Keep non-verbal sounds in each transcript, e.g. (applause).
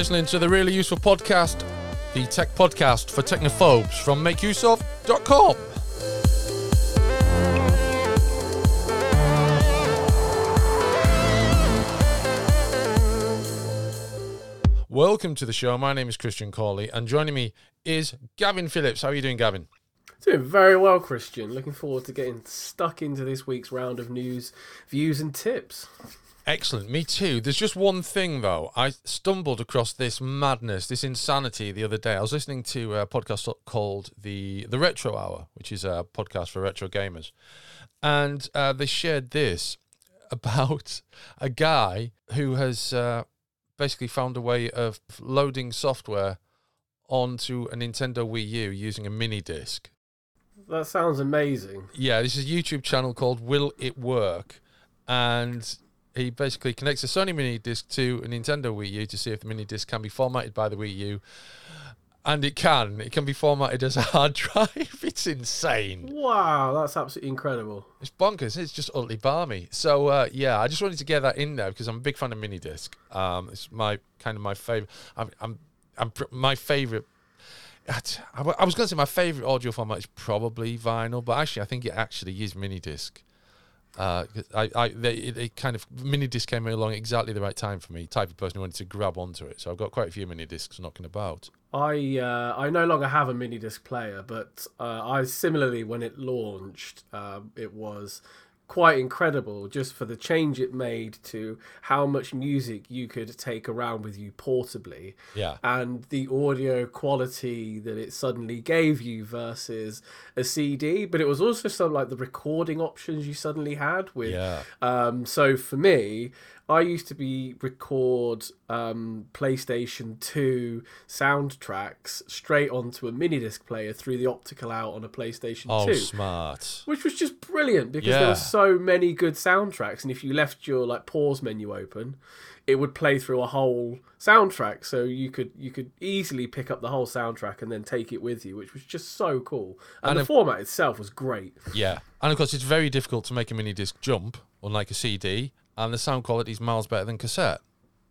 Listening to the really useful podcast, the tech podcast for technophobes from makeuseof.com. Welcome to the show. My name is Christian Cawley, and joining me is Gavin Phillips. How are you doing, Gavin? Doing very well, Christian. Looking forward to getting stuck into this week's round of news, views, and tips. Excellent. Me too. There's just one thing though. I stumbled across this madness, this insanity the other day. I was listening to a podcast called the the Retro Hour, which is a podcast for retro gamers, and uh, they shared this (laughs) about a guy who has uh, basically found a way of loading software onto a Nintendo Wii U using a mini disc. That sounds amazing. Yeah, this is a YouTube channel called Will It Work, and he basically connects a Sony mini disc to a Nintendo Wii U to see if the mini disc can be formatted by the Wii U. And it can. It can be formatted as a hard (laughs) drive. It's insane. Wow, that's absolutely incredible. It's bonkers. It's just utterly balmy. So uh, yeah, I just wanted to get that in there because I'm a big fan of mini disc. Um, it's my kind of my favorite. I'm, I'm, I'm my favorite. I was going to say my favorite audio format is probably vinyl, but actually I think it actually is mini disc. Uh, I, I, they, it, kind of mini disc came along exactly the right time for me. Type of person who wanted to grab onto it, so I've got quite a few mini discs knocking about. I uh, I no longer have a mini disc player, but uh, I similarly when it launched, um, it was quite incredible just for the change it made to how much music you could take around with you portably. Yeah. And the audio quality that it suddenly gave you versus a CD, but it was also some like the recording options you suddenly had with yeah. um so for me, I used to be record um, PlayStation 2 soundtracks straight onto a mini disc player through the optical out on a PlayStation oh, 2. smart. Which was just brilliant because Yeah. there were so many good soundtracks and if you left your like pause menu open, it would play through a whole soundtrack so you could you could easily pick up the whole soundtrack and then take it with you, which was just so cool. And, And the if- format itself was great. Yeah, and of course it's very difficult to make a mini disc jump, unlike a CD, and the sound quality is miles better than cassette.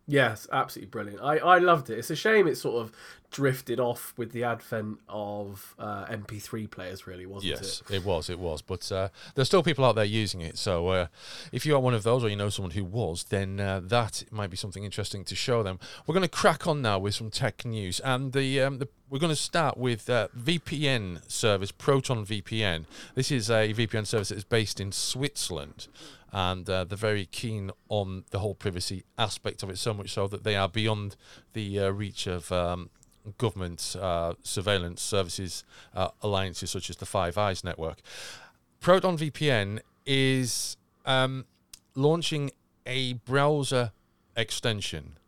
Yes, absolutely brilliant. I, I loved it. It's a shame it's sort of drifted off with the advent of uh, MP3 players, really, wasn't Yes, it? Yes, it was, it was. But uh, there's still people out there using it. So uh, if you are one of those or you know someone who was, then uh, that might be something interesting to show them. We're going to crack on now with some tech news. And the, um, the we're going to start with uh, VPN service, Proton VPN. This is a VPN service that is based in Switzerland. And uh, they're very keen on the whole privacy aspect of it, so much so that they are beyond the uh, reach of um, government uh, surveillance services uh, alliances such as the Five Eyes network. Proton VPN is um, launching a browser extension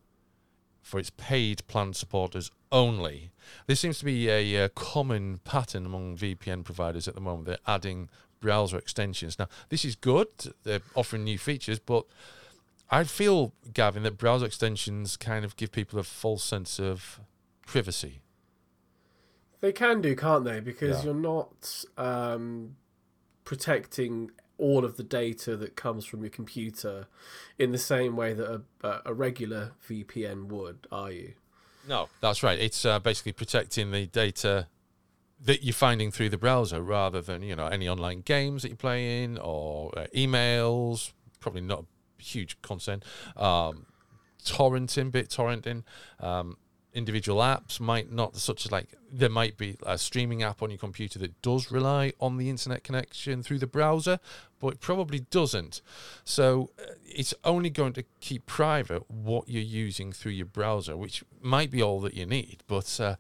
for its paid plan supporters only. This seems to be a, uh common pattern among VPN providers at the moment. They're adding browser extensions. Now, this is good. They're offering new features, but I feel, Gavin, that browser extensions kind of give people a false sense of privacy. They can do, can't they? Because Yeah. you're not um, protecting all of the data that comes from your computer in the same way that a, a- regular VPN would, are you? No, that's right. It's uh, basically protecting the data that you're finding through the browser rather than, you know, any online games that you're playing or uh, emails. Probably not a huge concern. Um, torrenting, bit torrenting. Um, individual apps might not, such as like, there might be a streaming app on your computer that does rely on the internet connection through the browser, but it probably doesn't. So uh, it's only going to keep private what you're using through your browser, which might be all that you need. But uh,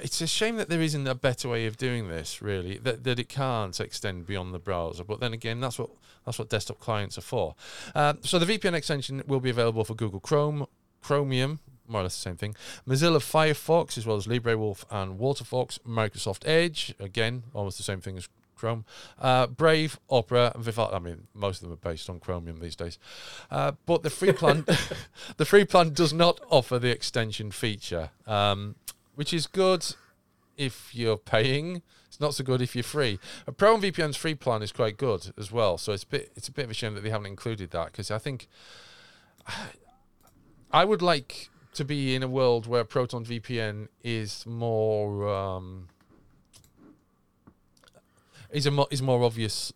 it's a shame that there isn't a better way of doing this, really, that, that it can't extend beyond the browser. But then again, that's what that's what desktop clients are for. Uh, so the VPN extension will be available for Google Chrome, Chromium, more or less the same thing. Mozilla Firefox, as well as LibreWolf and WaterFox, Microsoft Edge, again, almost the same thing as Chrome. Uh, Brave, Opera, and Vivaldi. I mean, most of them are based on Chromium these days. Uh, but the free plan, (laughs) (laughs) the free plan does not offer the extension feature, um, which is good if you're paying. It's not so good if you're free. A Proton VPN's free plan is quite good as well. So it's a bit it's a bit of a shame that they haven't included that because I think (sighs) I would like to be in a world where Proton VPN is more um, is a mo- is more obvious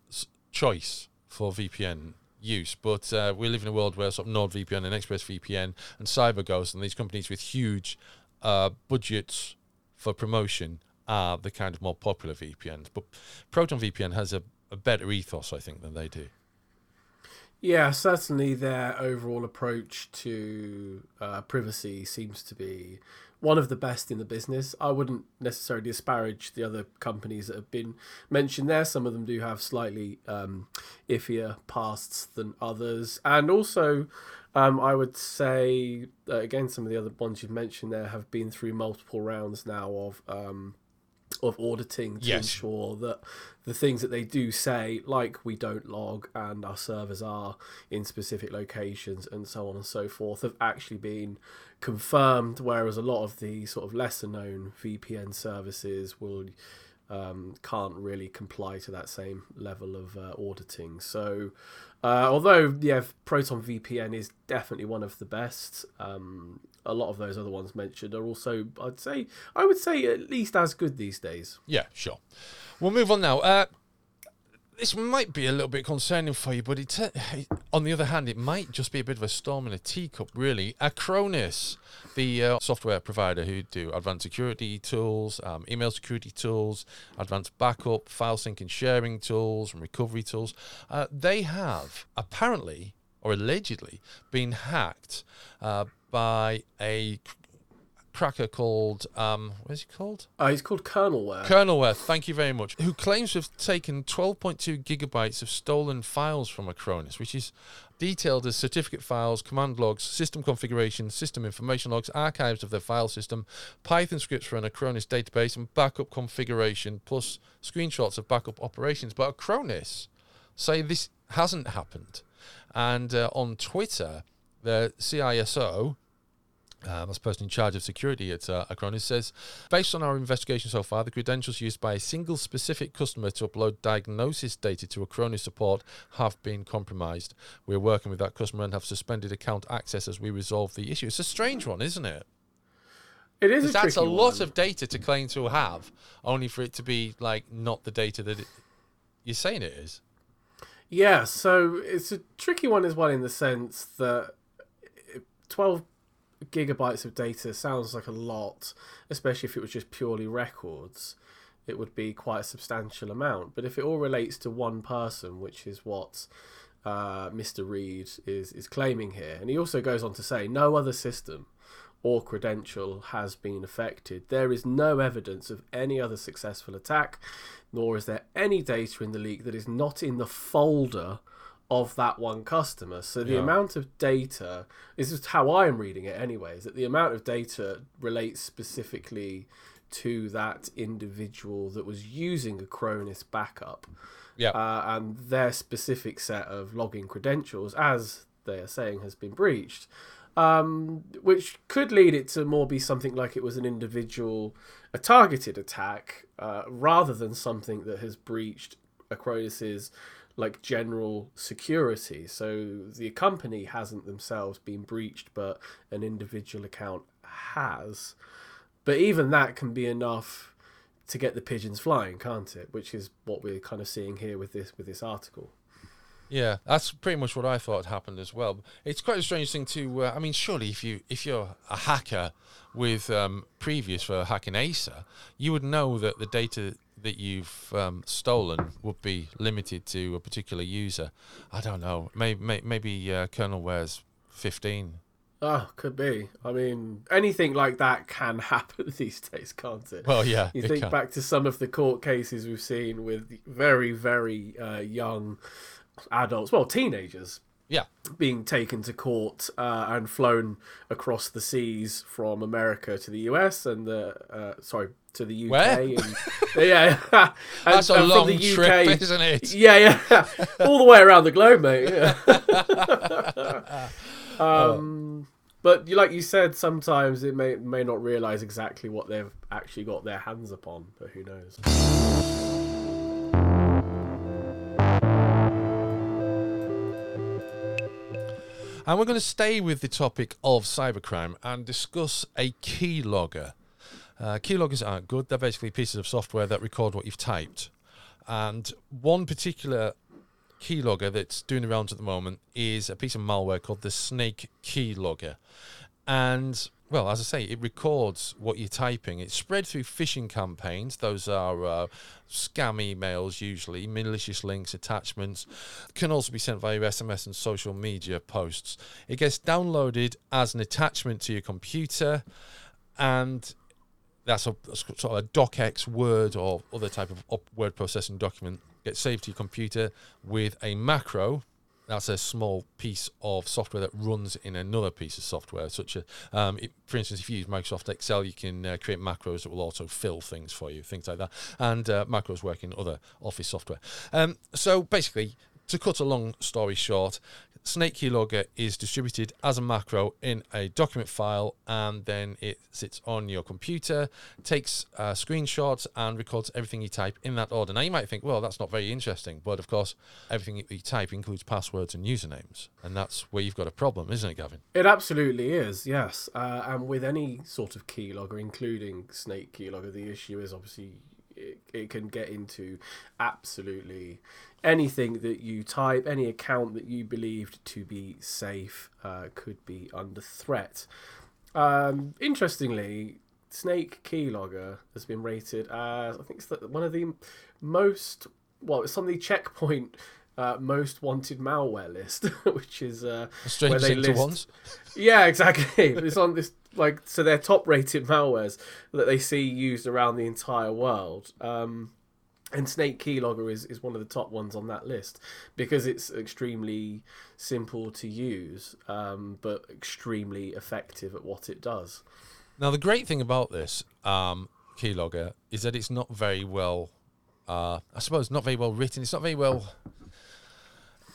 choice for VPN use, but uh, we live in a world where sort of NordVPN and ExpressVPN and CyberGhost and these companies with huge uh, budgets for promotion are the kind of more popular VPNs. But Proton VPN has a, a better ethos, I think, than they do. Yeah, certainly their overall approach to uh, privacy seems to be one of the best in the business. I wouldn't necessarily disparage the other companies that have been mentioned there. Some of them do have slightly um, iffier pasts than others. And also, um, I would say, uh, again, some of the other ones you've mentioned there have been through multiple rounds now of. Um, of auditing to Yes. ensure that the things that they do say, like we don't log and our servers are in specific locations and so on and so forth, have actually been confirmed. Whereas a lot of the sort of lesser known VPN services will um, can't really comply to that same level of uh, auditing. So, uh, although yeah, Proton VPN is definitely one of the best. Um, a lot of those other ones mentioned are also, I'd say, I would say at least as good these days. Yeah, sure. We'll move on now. Uh, this might be a little bit concerning for you, but it, uh, on the other hand, it might just be a bit of a storm in a teacup, really. Acronis, the uh, software provider who do advanced security tools, um, email security tools, advanced backup, file sync and sharing tools, and recovery tools, uh, they have apparently or allegedly been hacked uh, by a cracker called um, what is he called? Uh, it's called Kernelware. Kernelware, thank you very much, who claims to have taken 12.2 gigabytes of stolen files from Acronis, which is detailed as certificate files, command logs, system configuration, system information logs, archives of their file system, Python scripts for an Acronis database, and backup configuration, plus screenshots of backup operations. But Acronis say this hasn't happened. And uh, on Twitter, the CISO, um, as person in charge of security at uh, Acronis says, based on our investigation so far, the credentials used by a single specific customer to upload diagnosis data to Acronis support have been compromised. We're working with that customer and have suspended account access as we resolve the issue. It's a strange one, isn't it? It is a That's a lot one. of data to claim to have, only for it to be like not the data that it, you're saying it is. Yeah, so it's a tricky one as well in the sense that 12 gigabytes of data sounds like a lot, especially if it was just purely records. It would be quite a substantial amount. But if it all relates to one person, which is what uh, Mr. Reed is, is claiming here, and he also goes on to say no other system or credential has been affected. There is no evidence of any other successful attack, nor is there any data in the leak that is not in the folder of that one customer. So the Yeah. amount of data this is how I'm reading it anyway, is that the amount of data relates specifically to that individual that was using Acronis backup Yeah. uh, and their specific set of login credentials, as they are saying, has been breached. Um, which could lead it to more be something like it was an individual, a targeted attack, uh, rather than something that has breached Acronis's like general security. So the company hasn't themselves been breached, but an individual account has. But even that can be enough to get the pigeons flying, can't it? Which is what we're kind of seeing here with this with this article. Yeah, that's pretty much what I thought happened as well. It's quite a strange thing to. Uh, I mean, surely if you if you're a hacker with um, previous for hacking Acer, you would know that the data that you've um, stolen would be limited to a particular user. I don't know. Maybe maybe uh, Kernelware's fifteen. Oh, could be. I mean, anything like that can (laughs) happen these days, can't it? Well, yeah. You think can. back to some of the court cases we've seen with very, very uh, young adults, well, teenagers, Yeah. being taken to court uh, and flown across the seas from America to the US and the uh, sorry to the UK. Where? And, (laughs) yeah, (laughs) and, That's a long the trip, isn't it? (laughs) Yeah, yeah, all the way around the globe, mate. Yeah. um, but you, like you said, sometimes it may may not realize exactly what they've actually got their hands upon, but who knows? And we're going to stay with the topic of cybercrime and discuss a keylogger. Uh, keyloggers aren't good. They're basically pieces of software that record what you've typed. And one particular keylogger that's doing the rounds at the moment is a piece of malware called the Snake Keylogger. And well, as I say, it records what you're typing. It's spread through phishing campaigns. Those are uh, scam emails, usually, malicious links, attachments. Can also be sent via SMS and social media posts. It gets downloaded as an attachment to your computer, and that's a, a sort of a docx word or other type of word processing document gets saved to your computer with a macro that's a small piece of software that runs in another piece of software. Such as, um, it, for instance, if you use Microsoft Excel, you can uh, create macros that will also fill things for you, things like that. And uh, macros work in other Office software. Um, so basically, to cut a long story short, Snake Keylogger is distributed as a macro in a document file, and then it sits on your computer, takes uh, screenshots, and records everything you type in that order. Now, you might think, well, that's not very interesting, but of course, everything you type includes passwords and usernames, and that's where you've got a problem, isn't it, Gavin? It absolutely is, yes. Uh, and with any sort of keylogger, including Snake Keylogger, the issue is obviously it, it can get into absolutely anything that you type, any account that you believed to be safe, uh, could be under threat. Um, interestingly, Snake Keylogger has been rated as I think it's the, one of the most well, it's on the Check Point uh, most wanted malware list, (laughs) which is uh, where they list. Ones. (laughs) Yeah, exactly. (laughs) it's on this like so they're top rated malwares that they see used around the entire world. Um, and Snake Keylogger is, is one of the top ones on that list because it's extremely simple to use, um, but extremely effective at what it does. Now, the great thing about this um, keylogger is that it's not very well, uh, I suppose, not very well written. It's not very well,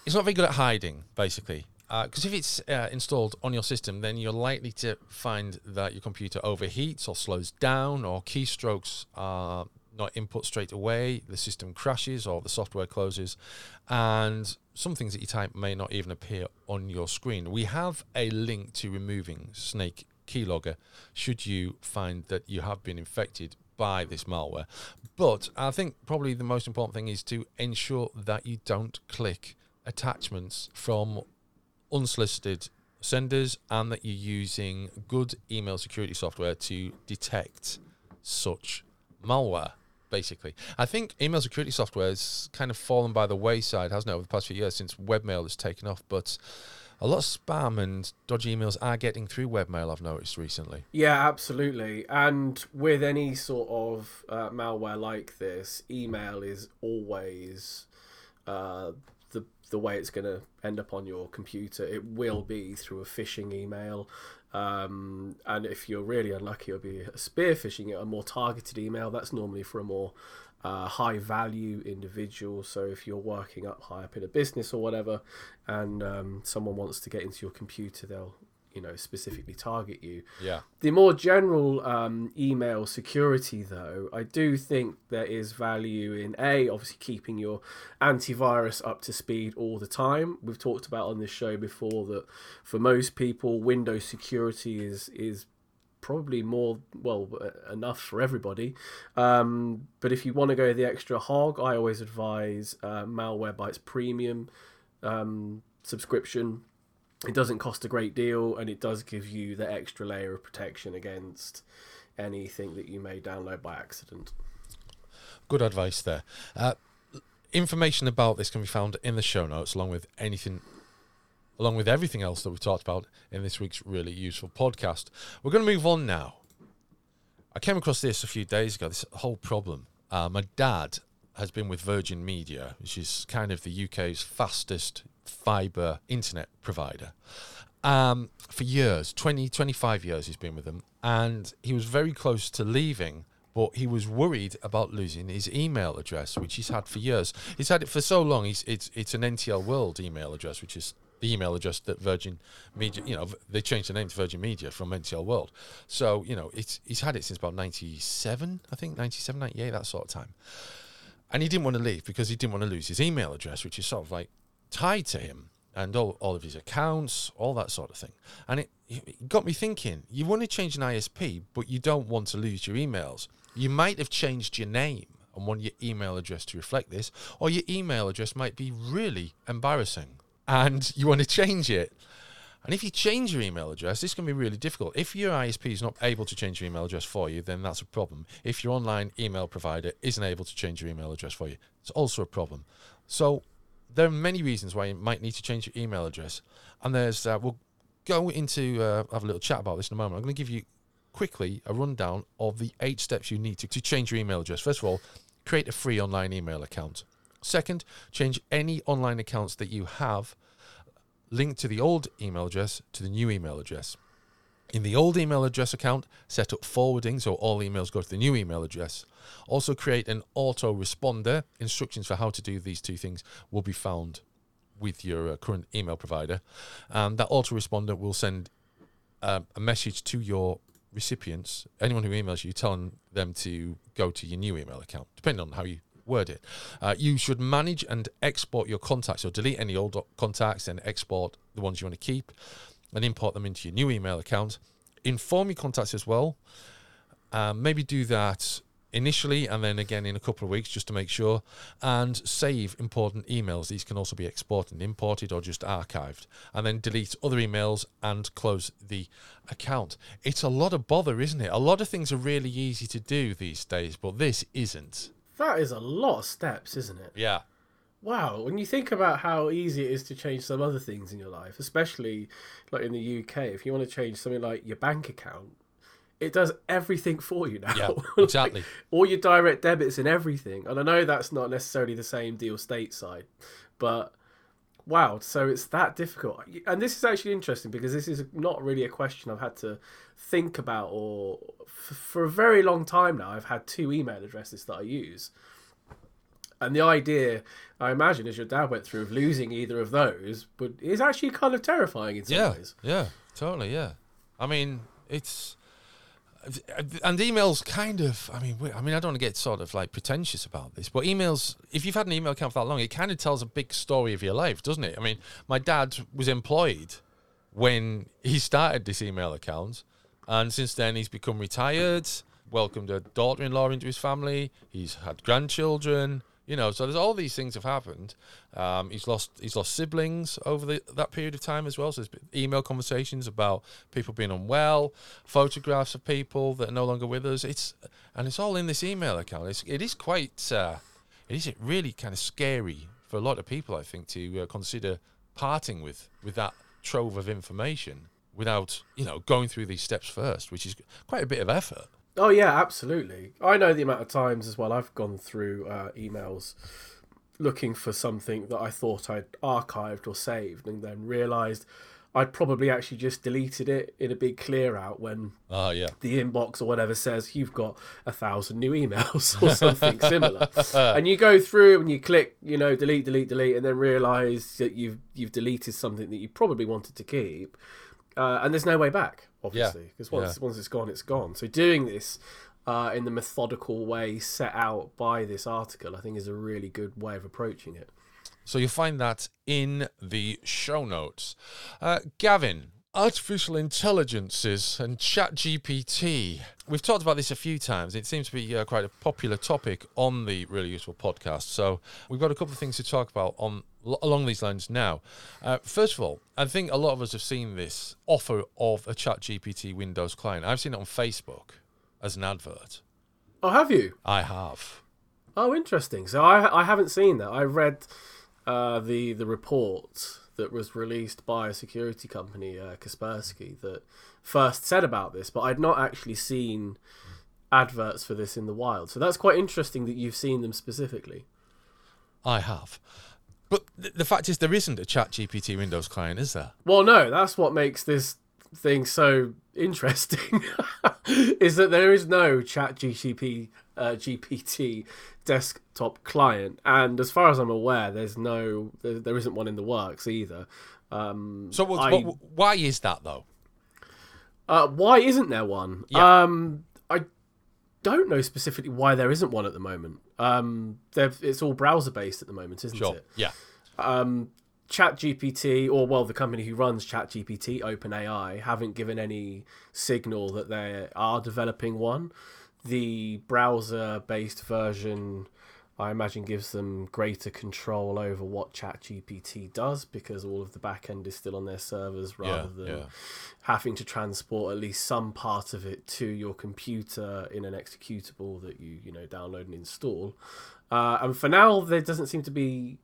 it's not very good at hiding, basically. Because uh, if it's uh, installed on your system, then you're likely to find that your computer overheats or slows down, or keystrokes are not input straight away, the system crashes or the software closes, and some things that you type may not even appear on your screen. We have a link to removing Snake Keylogger should you find that you have been infected by this malware. But I think probably the most important thing is to ensure that you don't click attachments from unsolicited senders and that you're using good email security software to detect such malware basically. I think email security software has kind of fallen by the wayside, hasn't it, over the past few years since webmail has taken off. But a lot of spam and dodgy emails are getting through webmail, I've noticed recently. Yeah, absolutely. And with any sort of uh, malware like this, email is always uh, the way it's going to end up on your computer. It will be through a phishing email. Um, and if you're really unlucky, it'll be a spear phishing, a more targeted email. That's normally for a more uh, high value individual. So if you're working up high up in a business or whatever, and um, someone wants to get into your computer, they'll you know specifically target you. Yeah. The more general um, email security, though, I do think there is value in a obviously keeping your antivirus up to speed all the time. We've talked about on this show before that for most people, Windows security is is probably more well enough for everybody um, but if you want to go the extra hog i always advise uh, malwarebytes premium um, subscription it doesn't cost a great deal and it does give you the extra layer of protection against anything that you may download by accident. Good advice there. Uh, information about this can be found in the show notes along with anything along with everything else that we've talked about in this week's really useful podcast. We're going to move on now. I came across this a few days ago, this whole problem. Uh, my dad has been with Virgin Media, which is kind of the UK's fastest fiber internet provider. Um, for years 20, 25 years, he's been with them. And he was very close to leaving, but he was worried about losing his email address, which he's had for years. He's had it for so long, he's, it's, it's an NTL World email address, which is the email address that Virgin Media, you know, they changed the name to Virgin Media from NTL World. So, you know, it's, he's had it since about 97, I think, 97, 98, that sort of time. And he didn't want to leave because he didn't want to lose his email address, which is sort of like tied to him. and all, all of his accounts, all that sort of thing. And it, it got me thinking you want to change an ISP, but you don't want to lose your emails. You might have changed your name and want your email address to reflect this, or your email address might be really embarrassing and you want to change it. And if you change your email address, this can be really difficult. If your ISP is not able to change your email address for you, then that's a problem. If your online email provider isn't able to change your email address for you, it's also a problem. So there are many reasons why you might need to change your email address. And there's, uh, we'll go into, uh, have a little chat about this in a moment. I'm going to give you quickly a rundown of the eight steps you need to, to change your email address. First of all, create a free online email account. Second, change any online accounts that you have linked to the old email address to the new email address. In the old email address account, set up forwarding so all emails go to the new email address. Also, create an autoresponder. Instructions for how to do these two things will be found with your uh, current email provider. And that autoresponder will send uh, a message to your recipients, anyone who emails you, telling them to go to your new email account, depending on how you word it. Uh, you should manage and export your contacts, so delete any old contacts and export the ones you want to keep and import them into your new email account. Inform your contacts as well. Um, maybe do that initially and then again in a couple of weeks just to make sure. And save important emails. These can also be exported and imported or just archived. And then delete other emails and close the account. It's a lot of bother isn't it? A lot of things are really easy to do these days but this isn't that is a lot of steps, isn't it? Yeah. Wow, when you think about how easy it is to change some other things in your life, especially like in the UK, if you want to change something like your bank account, it does everything (laughs) for you now. Yeah, (laughs) exactly. like, all your direct debits and everything. And I know that's not necessarily the same deal stateside, but wow, so it's that difficult. And this is actually interesting because this is not really a question I've had to think about or for a very long time now. I've had two email addresses that I use. And the idea, I imagine, as your dad went through, of losing either of those, but is actually kind of terrifying in some yeah, ways. Yeah, totally. Yeah, I mean, it's and emails kind of i mean i mean i don't want to get sort of like pretentious about this but emails if you've had an email account for that long it kind of tells a big story of your life doesn't it? I mean my dad was employed when he started this email account and since then he's become retired welcomed a daughter-in-law into his family he's had grandchildren you know, so there's all these things have happened. Um, he's lost he's lost siblings over the, that period of time as well. So there's email conversations about people being unwell, photographs of people that are no longer with us. It's and it's all in this email account. It's, it is quite uh, it is really kind of scary for a lot of people, I think, to uh, consider parting with with that trove of information without you know going through these steps first, which is quite a bit of effort. Oh yeah, absolutely. I know the amount of times as well I've gone through uh, emails looking for something that I thought I'd archived or saved, and then realised I'd probably actually just deleted it in a big clear out when oh, yeah. the inbox or whatever says you've got a thousand new emails or something similar. (laughs) And you go through and you click, you know, delete, delete, delete, and then realise that you've you've deleted something that you probably wanted to keep uh, and there's no way back, obviously, because yeah. once once it's gone, it's gone. So doing this uh, in the methodical way set out by this article, I think, is a really good way of approaching it. So you'll find that in the show notes. Uh, Gavin, artificial intelligences and chat gpt we've talked about this a few times. It seems to be uh, quite a popular topic on the really useful podcast. So we've got a couple of things to talk about on along these lines now. Uh, first of all i think a lot of us have seen this offer of a chat gpt windows client. I've seen it on facebook as an advert. Oh have you? I have. Oh interesting. So i i haven't seen that. I read uh, the the report that was released by a security company, uh, Kaspersky, that first said about this, but I'd not actually seen adverts for this in the wild. So that's quite interesting that you've seen them specifically. I have. But th- the fact is, there isn't a Chat GPT Windows client, is there? Well, no, that's what makes this thing so interesting (laughs) is that there is no Chat GCP uh, GPT desktop client, and as far as I'm aware, there's no there, there isn't one in the works either. Um, so what, I, what, why is that though? Uh, why isn't there one? Yeah. Um, I don't know specifically why there isn't one at the moment. Um, it's all browser based at the moment, isn't sure. it? Yeah. Um, ChatGPT, or well, the company who runs ChatGPT, OpenAI, haven't given any signal that they are developing one. The browser-based version, I imagine, gives them greater control over what ChatGPT does because all of the backend is still on their servers rather Yeah, than yeah. having to transport at least some part of it to your computer in an executable that you you know download and install. Uh, and for now, there doesn't seem to be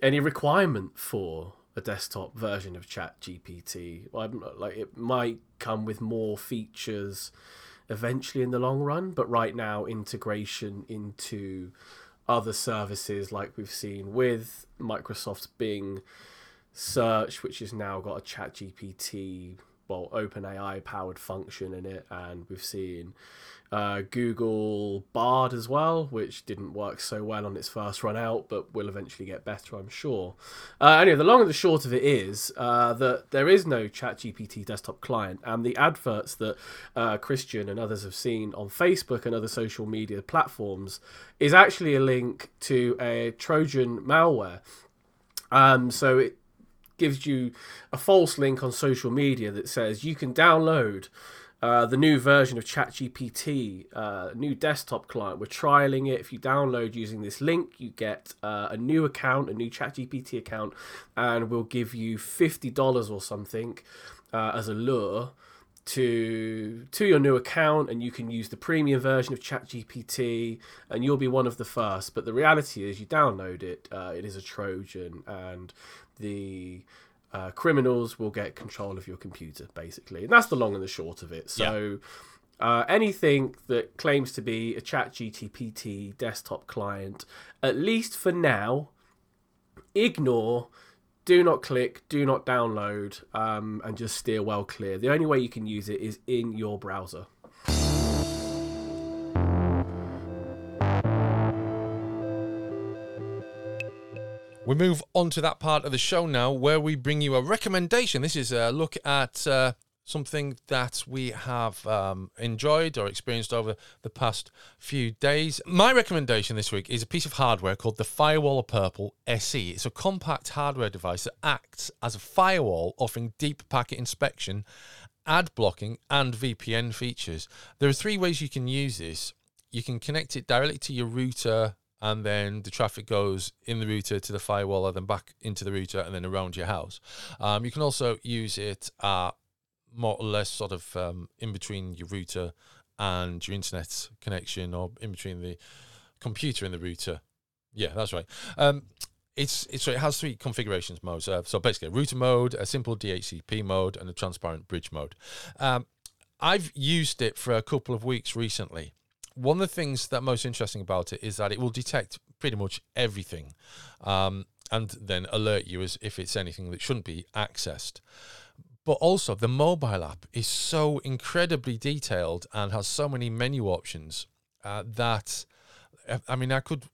any requirement for a desktop version of ChatGPT. Like it might come with more features eventually in the long run, but right now integration into other services like we've seen with Microsoft's Bing search, which has now got a ChatGPT, well, OpenAI powered function in it, and we've seen uh, Google Bard as well, which didn't work so well on its first run out, but will eventually get better, I'm sure. Uh, anyway, the long and the short of it is uh, that there is no ChatGPT desktop client, and the adverts that uh, Christian and others have seen on Facebook and other social media platforms is actually a link to a Trojan malware. Um, so it gives you a false link on social media that says you can download uh, the new version of ChatGPT, uh, new desktop client. We're trialing it. If you download using this link, you get uh, a new account, a new ChatGPT account, and we'll give you fifty dollars or something uh, as a lure to to your new account and you can use the premium version of ChatGPT and you'll be one of the first. But the reality is, you download it, uh, it is a Trojan, and the uh, criminals will get control of your computer, basically. And that's the long and the short of it. So. Uh, anything that claims to be a chat ChatGPT desktop client, at least for now, ignore do not click, do not download, um, and just steer well clear. The only way you can use it is in your browser. We move on to that part of the show now where we bring you a recommendation. This is a look at uh, something that we have um, enjoyed or experienced over the past few days. My recommendation this week is a piece of hardware called the Firewalla Purple SE. It's a compact hardware device that acts as a firewall, offering deep packet inspection, ad blocking, and VPN features. There are three ways you can use this. You can connect it directly to your router and then the traffic goes in the router to the firewall and then back into the router and then around your house. Um, you can also use it more or less sort of um, in between your router and your internet connection or in between the computer and the router. Yeah, that's right. Um, it's, it's it has three configurations modes. Uh, so basically, a router mode, a simple DHCP mode, and a transparent bridge mode. Um, I've used it for a couple of weeks recently one of the things that most interesting about it is that it will detect pretty much everything um, and then alert you as if it's anything that shouldn't be accessed. But also the mobile app is so incredibly detailed and has so many menu options uh, that i mean i could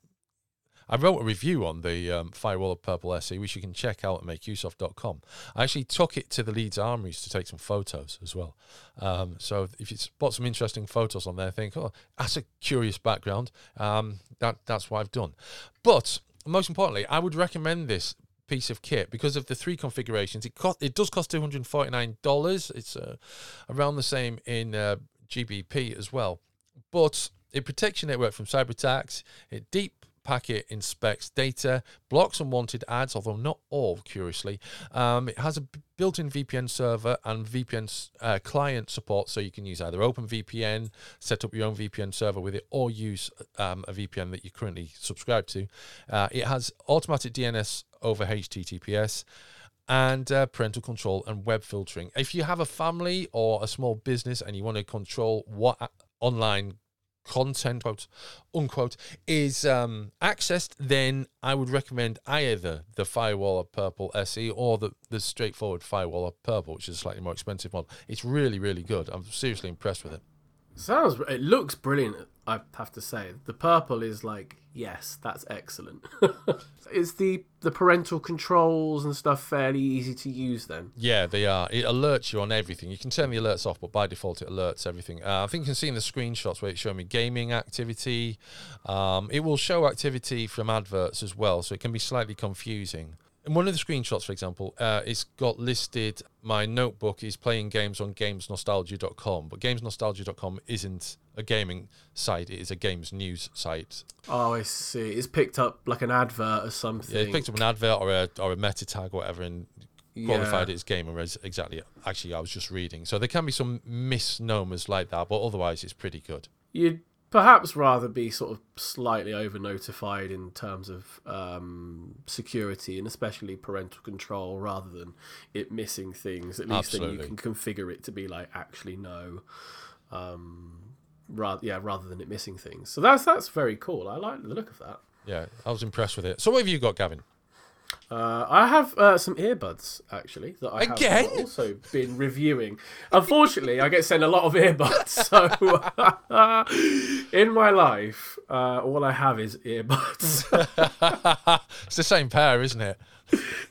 I wrote a review on the um, Firewalla Purple SE, which you can check out at makeuseof.com. I actually took it to the Leeds Armories to take some photos as well. Um, so if you spot some interesting photos on there, think, oh, that's a curious background. Um, that that's what I've done. But most importantly, I would recommend this piece of kit because of the three configurations. It cost it does cost two hundred forty nine dollars. It's uh, around the same in uh, GBP as well, but it protects your network from cyber attacks. It deep packet inspects data, blocks unwanted ads, although not all, curiously. Um, it has a built-in VPN server and VPN uh, client support, so you can use either OpenVPN, set up your own VPN server with it, or use um, a VPN that you currently subscribe to. Uh, it has automatic DNS over HTTPS and uh, parental control and web filtering. If you have a family or a small business and you want to control what online content quote unquote is um accessed then i would recommend either the firewall of purple se or the the straightforward Firewalla Purple which is a slightly more expensive one it's really really good i'm seriously impressed with it Sounds. It looks brilliant. I have to say, the purple is like, yes, that's excellent. (laughs) is the the parental controls and stuff fairly easy to use then? yeah they are. It alerts you on everything. You can turn the alerts off but by default it alerts everything. Uh, i think you can see in the screenshots where it's showing me gaming activity. Um, it will show activity from adverts as well so it can be slightly confusing in one of the screenshots, for example, uh, it's got listed my notebook is playing games on gamesnostalgia.com, but gamesnostalgia.com isn't a gaming site; it is a games news site. Oh, I see. It's picked up like an advert or something. Yeah, it picked up an advert or a or a meta tag or whatever and qualified Yeah. it as gamer as exactly. Actually, I was just reading, so there can be some misnomers like that, but otherwise, it's pretty good. You'd perhaps rather be sort of slightly over notified in terms of um, security and especially parental control rather than it missing things. At least then you can configure it to be like actually no. Um, rather, yeah, rather than it missing things. So that's that's very cool. I like the look of that. Yeah, I was impressed with it. So, what have you got, Gavin? Uh, I have uh, some earbuds actually that I Again? have also been (laughs) reviewing. Unfortunately, I get sent a lot of earbuds, (laughs) so (laughs) in my life, uh, all I have is earbuds. it's the same pair, isn't it?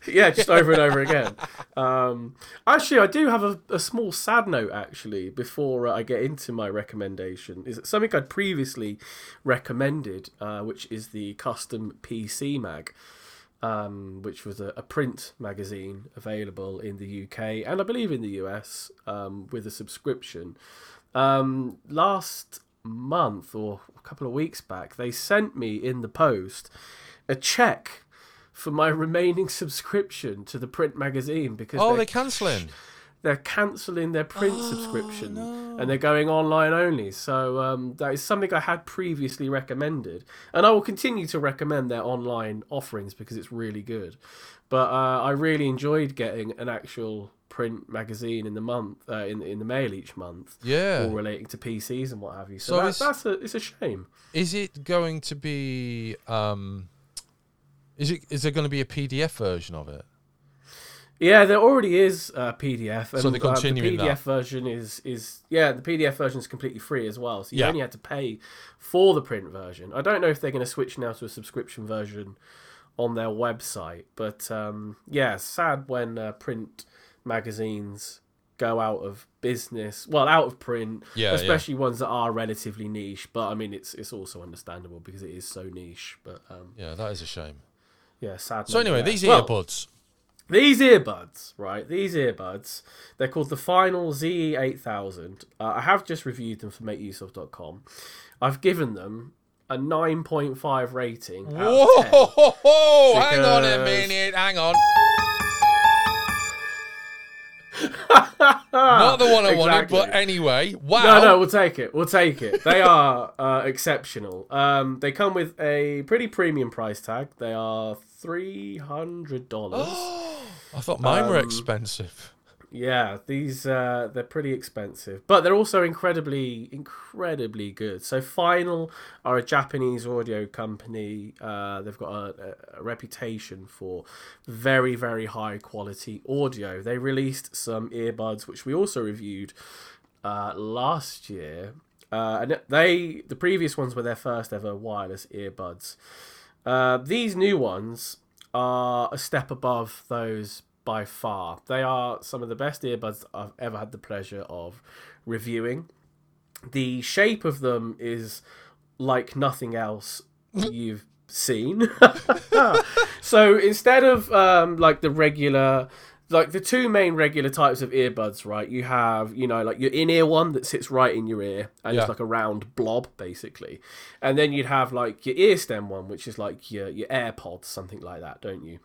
yeah, just over and over again. Um, actually, I do have a, a small sad note actually before uh, I get into my recommendation. Is something I'd previously recommended, uh, which is the custom PC mag. Um, which was a, a print magazine available in the UK and I believe in the US um, with a subscription. Um, last month or a couple of weeks back, they sent me in the post a check for my (laughs) remaining subscription to the print magazine because Oh, they're, they're cancelling. They're cancelling their print Oh, subscription and they're going online only. So um, that is something I had previously recommended, and I will continue to recommend their online offerings because it's really good. But uh, I really enjoyed getting an actual print magazine in the month uh, in in the mail each month, Yeah. all relating to PCs and what have you. So, So that, that's a it's a shame. Is it going to be? Um, is it? Is there going to be a PDF version of it? Yeah, there already is a PDF, and So they're uh, the PDF that. version is is yeah, the PDF version is completely free as well. So you Yeah. only had to pay for the print version. I don't know if they're going to switch now to a subscription version on their website, but um, yeah, sad when uh, print magazines go out of business. Well, out of print, Yeah, yeah. especially ones that are relatively niche. But I mean, it's it's also understandable because it is so niche. But um, Yeah, that is a shame. yeah, sad. So anyway, nonetheless. these Well, earbuds. These earbuds, right? These earbuds, they're called the Final ZE8000. Uh, I have just reviewed them for makeuseof.com. I've given them a 9.5 rating. Out of 10. Whoa! Hang on a minute. Hang on. (laughs) Not the one I wanted, but anyway. Wow. No, no, we'll take it. We'll take it. They (laughs) are uh, exceptional. Um, they come with a pretty premium price tag. They are three hundred dollars. (gasps) I thought mine were Um, expensive. Yeah, these uh, they're pretty expensive, but they're also incredibly, incredibly good. So, Final are a Japanese audio company. Uh, they've got a, a reputation for very, very high quality audio. They released some earbuds, which we also reviewed uh, last year, uh, and they the previous ones were their first ever wireless earbuds. Uh, these new ones are a step above those by far. They are some of the best earbuds I've ever had the pleasure of reviewing. The shape of them is like nothing else (laughs) you've seen. (laughs) so instead of um, like the regular like the two main regular types of earbuds, right? You have, you know, like your in-ear one that sits right in your ear and Yeah. it's like a round blob, basically. And then you'd have like your ear stem one, which is like your your AirPods, something like that, don't you?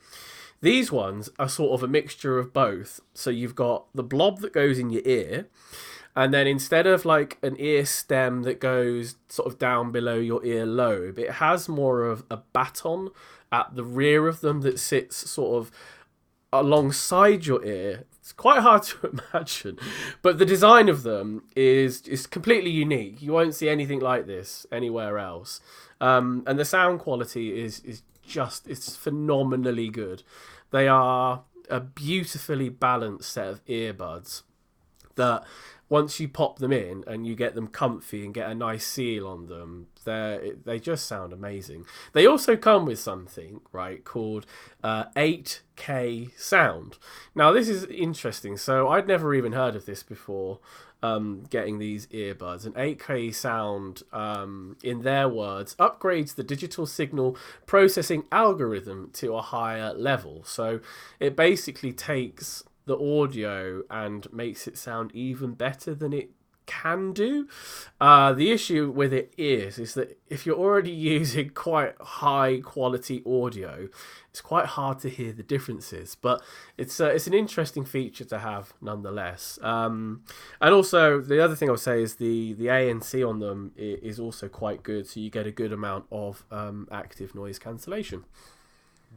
These ones are sort of a mixture of both. So you've got the blob that goes in your ear, and then instead of like an ear stem that goes sort of down below your ear lobe, it has more of a baton at the rear of them that sits sort of alongside your ear. It's quite hard to (laughs) imagine, but the design of them is is completely unique. You won't see anything like this anywhere else, um, and the sound quality is is just it's phenomenally good. They are a beautifully balanced set of earbuds that once you pop them in and you get them comfy and get a nice seal on them, they they just sound amazing. They also come with something right called uh, 8K sound. Now this is interesting. So I'd never even heard of this before. Um, getting these earbuds. An 8K sound, um, in their words, upgrades the digital signal processing algorithm to a higher level. So it basically takes the audio and makes it sound even better than it can do. Uh, the issue with it is, is that if you're already (laughs) using quite high quality audio, it's quite hard to hear the differences. But it's uh, it's an interesting feature to have nonetheless. Um, and also the other thing I would say is the the ANC on them is also quite good, so you get a good amount of um, active noise cancellation.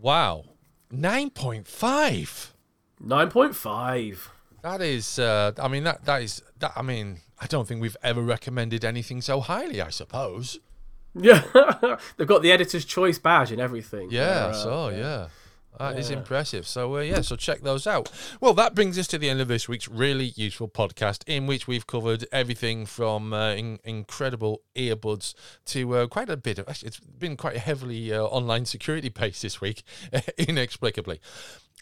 Wow, nine point five. Nine point five. That is, uh, I mean, that that is that. I mean, I don't think we've ever recommended anything so highly. I suppose. Yeah, (laughs) they've got the editor's choice badge and everything. Yeah, uh, so yeah. That yeah. is impressive. So uh, yeah, so check those out. Well, that brings us to the end of this week's really useful podcast, in which we've covered everything from uh, in- incredible earbuds to uh, quite a bit of. Actually, it's been quite heavily uh, online security (laughs) based this week, (laughs) inexplicably.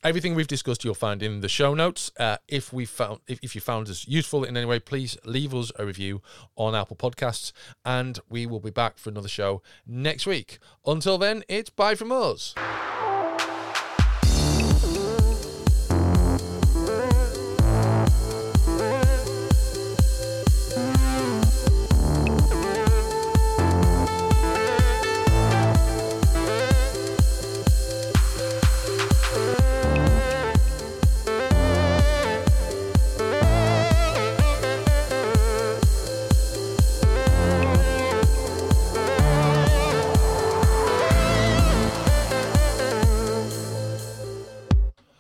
Everything we've discussed you'll find in the show notes. Uh, if we found if, if you found us useful in any way, please leave us a review on Apple Podcasts, and we will be back for another show next week. Until then, it's bye from us.